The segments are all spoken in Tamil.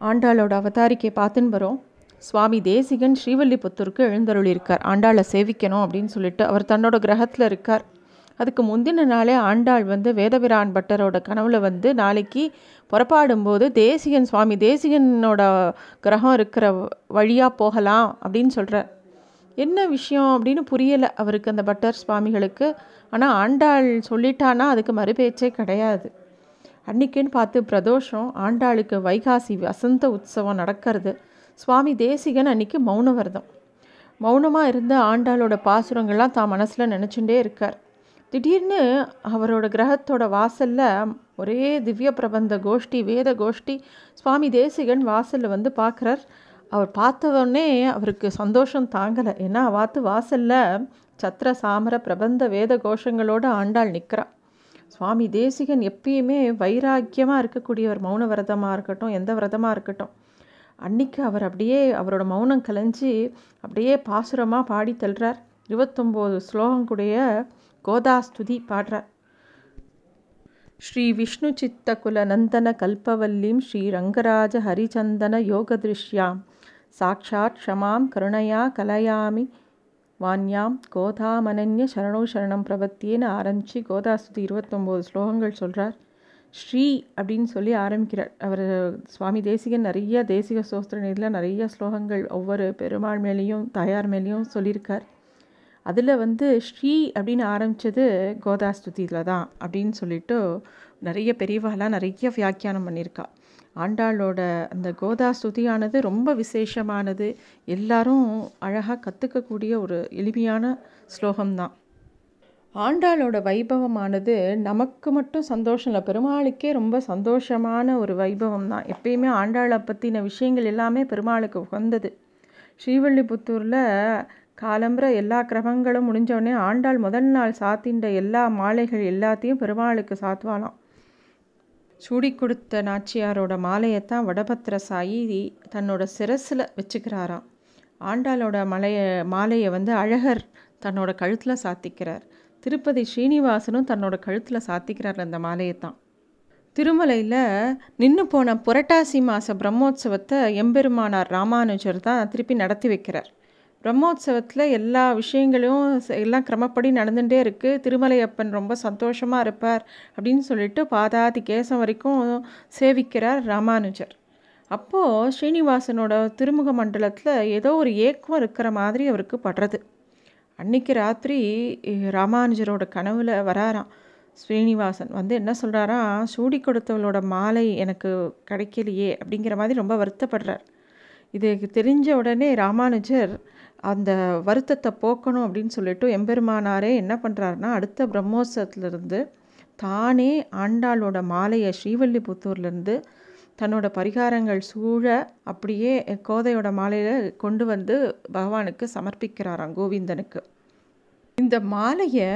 ஆண்டாளோட அவதாரிக்கை பார்த்துன்னு வரோம். சுவாமி தேசிகன் ஸ்ரீவல்லிபுத்தூருக்கு எழுந்தருளியிருக்கார். ஆண்டாளை சேவிக்கணும் அப்படின்னு சொல்லிட்டு அவர் தன்னோட கிரகத்தில் இருக்கார். அதுக்கு முந்தின நாளே ஆண்டாள் வந்து வேதபிரான் பட்டரோட கனவுல வந்து நாளைக்கு புறப்பாடும்போது தேசிகன் சுவாமி தேசிகனோட கிரகம் இருக்கிற வழியாக போகலாம் அப்படின்னு சொல்கிறார் என்ன விஷயம் அப்படின்னு புரியலை அவருக்கு அந்த பட்டர் சுவாமிகளுக்கு. ஆனால் ஆண்டாள் சொல்லிட்டானா அதுக்கு மறுபேச்சே கிடையாது. அன்னைக்குன்னு பார்த்து பிரதோஷம் ஆண்டாளுக்கு வைகாசி வசந்த உற்சவம் நடக்கிறது. சுவாமி தேசிகன் அன்னைக்கு மௌன விரதம். மௌனமாக இருந்த ஆண்டாளோட பாசுரங்கள்லாம் தான் மனசில் நினச்சுட்டே இருக்கார். திடீர்னு அவரோட கிரகத்தோட வாசலில் ஒரே திவ்ய பிரபந்த கோஷ்டி வேத கோஷ்டி சுவாமி தேசிகன் வாசலில் வந்து பார்க்குறார். அவர் பார்த்தவொடனே அவருக்கு சந்தோஷம் தாங்கலை. ஏன்னா வாத்து வாசலில் சத்திர சாமர பிரபந்த வேத கோஷங்களோட ஆண்டாள் நிற்கிறாள் சுவாமி தேசிகன் எப்பயுமே வைராக்கியமாக இருக்கக்கூடியவர் மௌன விரதமாக இருக்கட்டும் எந்த விரதமாக இருக்கட்டும். அன்னைக்கு அவர் அப்படியே அவரோட மௌனம் கலைஞ்சி அப்படியே பாசுரமாக பாடி தள்ளுறார். இருபத்தொம்போது ஸ்லோகங்குடைய கோதாஸ்துதி பாடுறார். ஸ்ரீ விஷ்ணு சித்த குல நந்தன கல்பவல்லிம் ஸ்ரீ ரங்கராஜ ஹரிச்சந்தன யோகதிருஷ்யாம் சாட்சாத் க்ஷமாம் கருணையா கலயாமி வான்யாம் கோதாமனன்ய சரணோ சரணம் பிரபத்தின்னு ஆரம்பித்து கோதாஸ்துதி இருபத்தொம்போது ஸ்லோகங்கள் சொல்கிறார் ஸ்ரீ அப்படின்னு சொல்லி ஆரம்பிக்கிறார். அவர் சுவாமி தேசிகன் நிறைய தேசிக சோஸ்திர நிதியில் நிறைய ஸ்லோகங்கள் ஒவ்வொரு பெருமாள் மேலேயும் தாயார் மேலேயும் சொல்லியிருக்கார். அதில் வந்து ஸ்ரீ அப்படின்னு ஆரம்பித்தது கோதாஸ்துதியில் தான் அப்படின்னு சொல்லிட்டு நிறைய பெரியவாலாம் நிறைய வியாக்கியானம் பண்ணியிருக்கா. ஆண்டாளோட அந்த கோதா ஸ்துதியானது ரொம்ப விசேஷமானது. எல்லாரும் அழகாக கற்றுக்கக்கூடிய ஒரு எளிமையான ஸ்லோகம்தான் ஆண்டாளோட வைபவமானது நமக்கு மட்டும் சந்தோஷம் இல்லை பெருமாளுக்கே ரொம்ப சந்தோஷமான ஒரு வைபவம் தான். எப்பயுமே ஆண்டாளை பற்றின விஷயங்கள் எல்லாமே பெருமாளுக்கு உகந்தது. ஸ்ரீவல்லிபுத்தூரில் காலம்புற எல்லா கிரகங்களும் முடிஞ்சோடனே ஆண்டாள் முதல் நாள் சாத்தின்ற எல்லா மாலைகள் எல்லாத்தையும் பெருமாளுக்கு சாத்துவாளாம். சூடி கொடுத்த நாச்சியாரோட மாலையைத்தான் வடபத்திர சாயி தன்னோட சிரசில் வச்சுக்கிறாராம். ஆண்டாளோட மலைய மாலையை வந்து அழகர் தன்னோட கழுத்தில் சாத்திக்கிறார். திருப்பதி ஸ்ரீனிவாசனும் தன்னோட கழுத்தில் சாத்திக்கிறார் அந்த மாலையை தான் திருமலையில் நின்று போன புரட்டாசி மாத பிரம்மோற்சவத்தை எம்பெருமானார் ராமானுஜர் தான் திருப்பி நடத்தி வைக்கிறார். பிரம்மோற்சவத்தில் எல்லா விஷயங்களும் எல்லாம் கிரமப்படி நடந்துகிட்டே இருக்குது திருமலையப்பன் ரொம்ப சந்தோஷமாக இருப்பார் அப்படின்னு சொல்லிட்டு பாதாதி கேசம் வரைக்கும் சேவிக்கிறார் ராமானுஜர். அப்போது ஸ்ரீனிவாசனோட திருமுக மண்டலத்தில் ஏதோ ஒரு ஏக்கம் இருக்கிற மாதிரி அவருக்கு படுறது. அன்னைக்கு ராத்திரி ராமானுஜரோட கனவில் வராராம். ஸ்ரீனிவாசன் வந்து என்ன சொல்கிறாராம் சூடி கொடுத்தவளோட மாலை எனக்கு கிடைக்கலையே அப்படிங்கிற மாதிரி ரொம்ப வருத்தப்படுறார். இதுக்கு தெரிஞ்ச உடனே ராமானுஜர் அந்த வருத்தத்தை போக்கணும் அப்படின்னு சொல்லிட்டு எம்பெருமானாரே என்ன பண்ணுறாருனா அடுத்த பிரம்மோத்சவத்திலிருந்து தானே ஆண்டாளோட மாலையை ஸ்ரீவல்லிபுத்தூர்லேருந்து தன்னோட பரிகாரங்கள் சூழ அப்படியே கோதையோட மாலையில் கொண்டு வந்து பகவானுக்கு சமர்ப்பிக்கிறாராம் கோவிந்தனுக்கு. இந்த மாலையை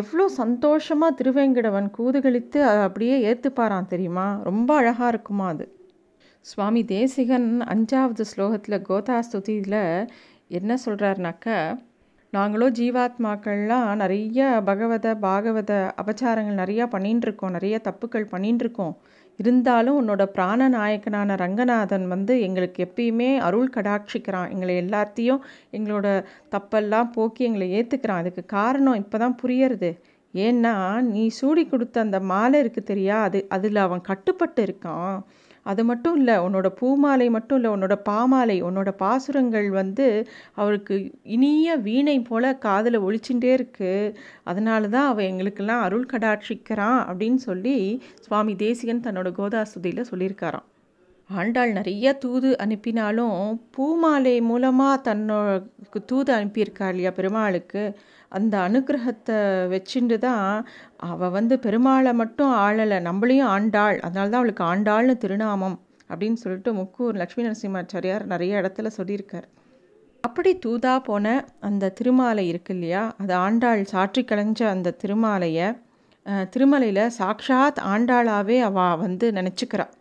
எவ்வளோ சந்தோஷமாக திருவேங்கடவன் கூதுகளித்து அப்படியே ஏற்றுப்பாரான் தெரியுமா? ரொம்ப அழகாக இருக்குமா அது. சுவாமி தேசிகன் அஞ்சாவது ஸ்லோகத்தில் கோதாஸ்துதியில் என்ன சொல்கிறாருனாக்கா நாங்களும் ஜீவாத்மாக்கள்லாம் நிறைய பகவத பாகவத அபச்சாரங்கள் நிறையா பண்ணிட்டுருக்கோம் நிறைய தப்புக்கள் பண்ணிட்டுருக்கோம் இருந்தாலும் உன்னோட பிராண நாயக்கனான ரங்கநாதன் வந்து எங்களுக்கு எப்பயுமே அருள் கடாட்சிக்கிறான். எங்களை எல்லாத்தையும் எங்களோட தப்பெல்லாம் போக்கி எங்களை ஏற்றுக்கிறான் அதுக்கு காரணம் இப்போ தான் புரியறது. ஏன்னா நீ சூடி கொடுத்த அந்த மாலை இருக்குது தெரியா? அது அதில் அவன் கட்டுப்பட்டு இருக்கான். அது மட்டும் இல்லை உன்னோட பூமாலை மட்டும் இல்லை உன்னோட பாமாலை உன்னோட பாசுரங்கள் வந்து அவருக்கு இனிய வீணை போல் காதில் ஒழிச்சுட்டே இருக்கு. அதனால தான் அவள் எங்களுக்கெல்லாம் அருள் கடாட்சிக்கிறான் அப்படின்னு சொல்லி சுவாமி தேசிகன் தன்னோட கோதாசுதியில் சொல்லியிருக்காராம். ஆண்டாள் நிறைய தூது அனுப்பினாலும் பூமாலை மூலமாக தன்னோட தூது அனுப்பியிருக்கார் இல்லையா பெருமாளுக்கு? அந்த அனுகிரகத்தை வச்சுட்டு தான் அவள் வந்து பெருமாளை மட்டும் ஆளலை நம்மளையும் ஆண்டாள். அதனால தான் அவளுக்கு ஆண்டாள்னு திருநாமம் அப்படின்னு சொல்லிட்டு முக்கூர் லக்ஷ்மி நரசிம்மாச்சாரியார் நிறைய இடத்துல சொல்லியிருக்கார். அப்படி தூதா போன அந்த திருமாலை இருக்கு இல்லையா? அது ஆண்டாள் சாற்றி கலைஞ்ச அந்த திருமாலையை திருமலையில் சாக்ஷாத் ஆண்டாளாகவே அவள் வந்து நினச்சிக்கிறாள்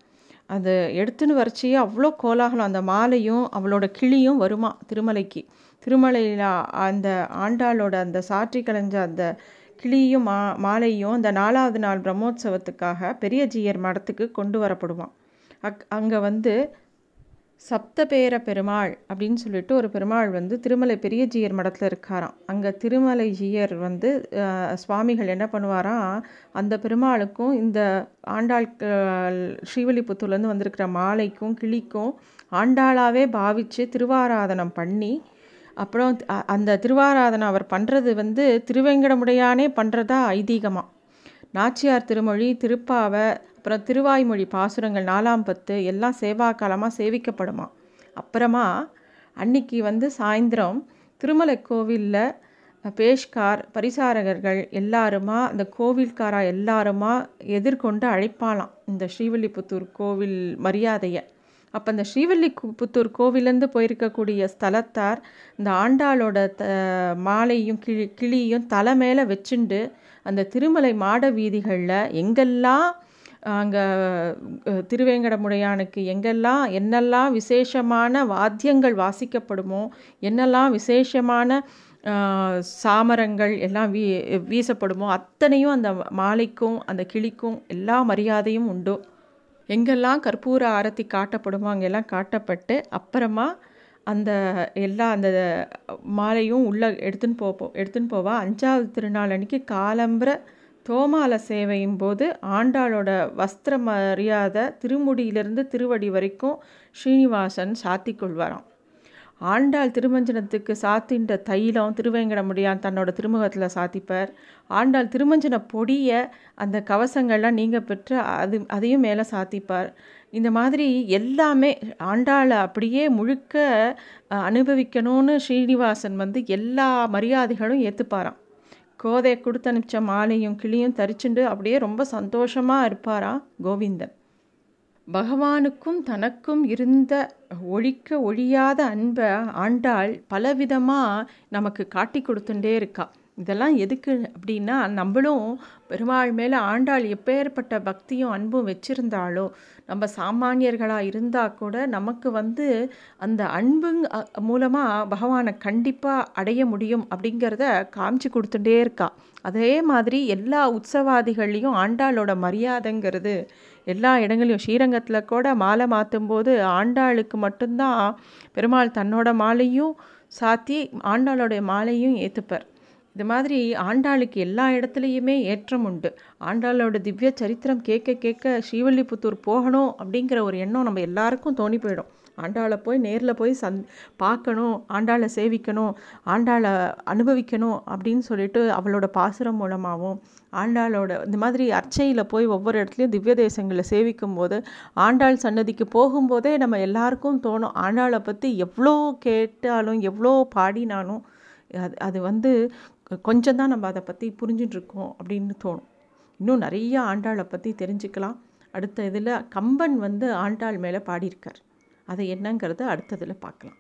அது எடுத்துன்னு வரைச்சியே அவ்வளோ கோலாகலம். அந்த மாலையும் அவளோட கிளியும் வருமா திருமலைக்கு? திருமலையில் அந்த ஆண்டாளோட அந்த சாற்றி கலைஞ்ச அந்த கிளியும் மா மாலையும் அந்த நாலாவது நாள் பிரம்மோற்சவத்துக்காக பெரிய ஜீயர் மடத்துக்கு கொண்டு வரப்படுவான். அக் அங்கே வந்து சப்தபேர பெருமாள் அப்படின்னு சொல்லிட்டு ஒரு பெருமாள் வந்து திருமலை பெரிய ஜீயர் மடத்தில் இருக்காராம். அங்கே திருமலை ஜீயர் வந்து சுவாமிகள் என்ன பண்ணுவாராம் அந்த பெருமாளுக்கும் இந்த ஆண்டாள் அஹ், ஸ்ரீவில்லிபுத்தூர்லேருந்து வந்திருக்கிற மாலைக்கும் கிளிக்கும் ஆண்டாளாவே பாவித்து திருவாராதனம் பண்ணி அப்புறம் அந்த திருவாராதனை அவர் பண்ணுறது வந்து திருவேங்கடமுடையானே பண்ணுறதா ஐதீகமாக நாச்சியார் திருமொழி திருப்பாவை அப்புறம் திருவாய்மொழி பாசுரங்கள் நாலாம் பத்து எல்லாம் சேவா காலமாக சேவிக்கப்படுமா. அப்புறமா அன்னைக்கு வந்து சாயந்தரம் திருமலை கோவிலில் பேஷ்கார் பரிசாரகர்கள் எல்லாருமா அந்த கோவில்காரா எல்லாருமா எதிர்கொண்டு அழைப்பாலாம் இந்த ஸ்ரீவில்லிபுத்தூர் கோவில் மரியாதையை. அப்போ அந்த ஸ்ரீவில்லிபுத்தூர் கோவிலேருந்து போயிருக்கக்கூடிய ஸ்தலத்தார் இந்த ஆண்டாளோட த மாலையும் கிளி கிளியும் தலை மேலே வச்சுண்டு அந்த திருமலை மாட வீதிகளில் எங்கெல்லாம் அங்கே திருவேங்கடமுடையானுக்கு எங்கெல்லாம் என்னெல்லாம் விசேஷமான வாத்தியங்கள் வாசிக்கப்படுமோ என்னெல்லாம் விசேஷமான சாமரங்கள் எல்லாம் வீ வீசப்படுமோ அத்தனையும் அந்த மாலைக்கும் அந்த கிளிக்கும் எல்லா மரியாதையும் உண்டு. எங்கெல்லாம் கற்பூர ஆரத்தி காட்டப்படுமோ அங்கெல்லாம் காட்டப்பட்டு அப்புறமா அந்த எல்லா அந்த மாலையும் உள்ளே எடுத்துன்னு போ எடுத்துன்னு போவா. அஞ்சாவது திருநாள் அன்னைக்கு காலம்பர தோமால சேவையும் போது ஆண்டாளோட வஸ்திர மரியாதை திருமுடியிலிருந்து திருவடி வரைக்கும் ஸ்ரீனிவாசன் சாத்திக் கொள்வாராம். ஆண்டாள் திருமஞ்சனத்துக்கு சாத்தின்ற தைலம் திருவேங்கடமுடியான் தன்னோட திருமுகத்தில் சாத்திப்பார். ஆண்டாள் திருமஞ்சன பொடியை அந்த கவசங்கள்லாம் நீங்கள் பெற்று அது அதையும் மேலே சாத்திப்பார். இந்த மாதிரி எல்லாமே ஆண்டாளை அப்படியே முழுக்க அனுபவிக்கணும்னு ஸ்ரீனிவாசன் வந்து எல்லா மரியாதைகளும் ஏற்றுப்பாராம் கோதையை கொடுத்து அனுப்பிச்ச மாலையும் கிளியும் தரிச்சுண்டு அப்படியே ரொம்ப சந்தோஷமாக இருப்பாராம் கோவிந்தன். பகவானுக்கும் தனக்கும் இருந்த ஒழிக்க ஒழியாத அன்பை ஆண்டாள் பலவிதமாக நமக்கு காட்டி கொடுத்துட்டே இருக்கா. இதெல்லாம் எதுக்கு அப்படின்னா நம்மளும் பெருமாள் மேலே ஆண்டாள் எப்பேற்பட்ட பக்தியும் அன்பும் வச்சிருந்தாலோ நம்ம சாமானியர்களாக இருந்தால் கூட நமக்கு வந்து அந்த அன்புங் மூலமாக பகவானை கண்டிப்பாக அடைய முடியும் அப்படிங்கிறத காமிச்சு கொடுத்துட்டே இருக்கா. அதே மாதிரி எல்லா உற்சவாதிகள்லேயும் ஆண்டாளோட மரியாதைங்கிறது எல்லா இடங்களையும். ஸ்ரீரங்கத்தில் கூட மாலை மாற்றும் போது ஆண்டாளுக்கு மட்டும்தான் பெருமாள் தன்னோட மாலையும் சாத்தி ஆண்டாளோடைய மாலையும் ஏற்றுப்பார் இது மாதிரி ஆண்டாளுக்கு எல்லா இடத்துலையுமே ஏற்றம் உண்டு. ஆண்டாளோட திவ்ய சரித்திரம் கேட்க கேட்க ஸ்ரீவல்லிபுத்தூர் போகணும் அப்படிங்கிற ஒரு எண்ணம் நம்ம எல்லாருக்கும் தோணி போயிடும். ஆண்டாளை போய் நேரில் போய் சந் பார்க்கணும் ஆண்டாளை சேவிக்கணும் ஆண்டாளை அனுபவிக்கணும் அப்படின்னு சொல்லிட்டு அவளோட பாசுரம் மூலமாகவும் ஆண்டாளோட இந்த மாதிரி அர்ச்சையில் போய் ஒவ்வொரு இடத்துலையும் திவ்ய தேசங்களை சேவிக்கும் போது ஆண்டாள் சன்னதிக்கு போகும்போதே நம்ம எல்லாருக்கும் தோணும் ஆண்டாளை பற்றி எவ்வளோ கேட்டாலும் எவ்வளோ பாடினாலும் அது அது வந்து கொஞ்சம் தான் நம்ம அதை பற்றி புரிஞ்சிட்ருக்கோம் அப்படின்னு தோணும். இன்னும் நிறைய ஆண்டாளை பற்றி தெரிஞ்சுக்கலாம். அடுத்த இதில் கம்பன் வந்து ஆண்டாள் மேலே பாடியிருக்கார். அதை என்னங்கிறத அடுத்ததில் பார்க்கலாம்.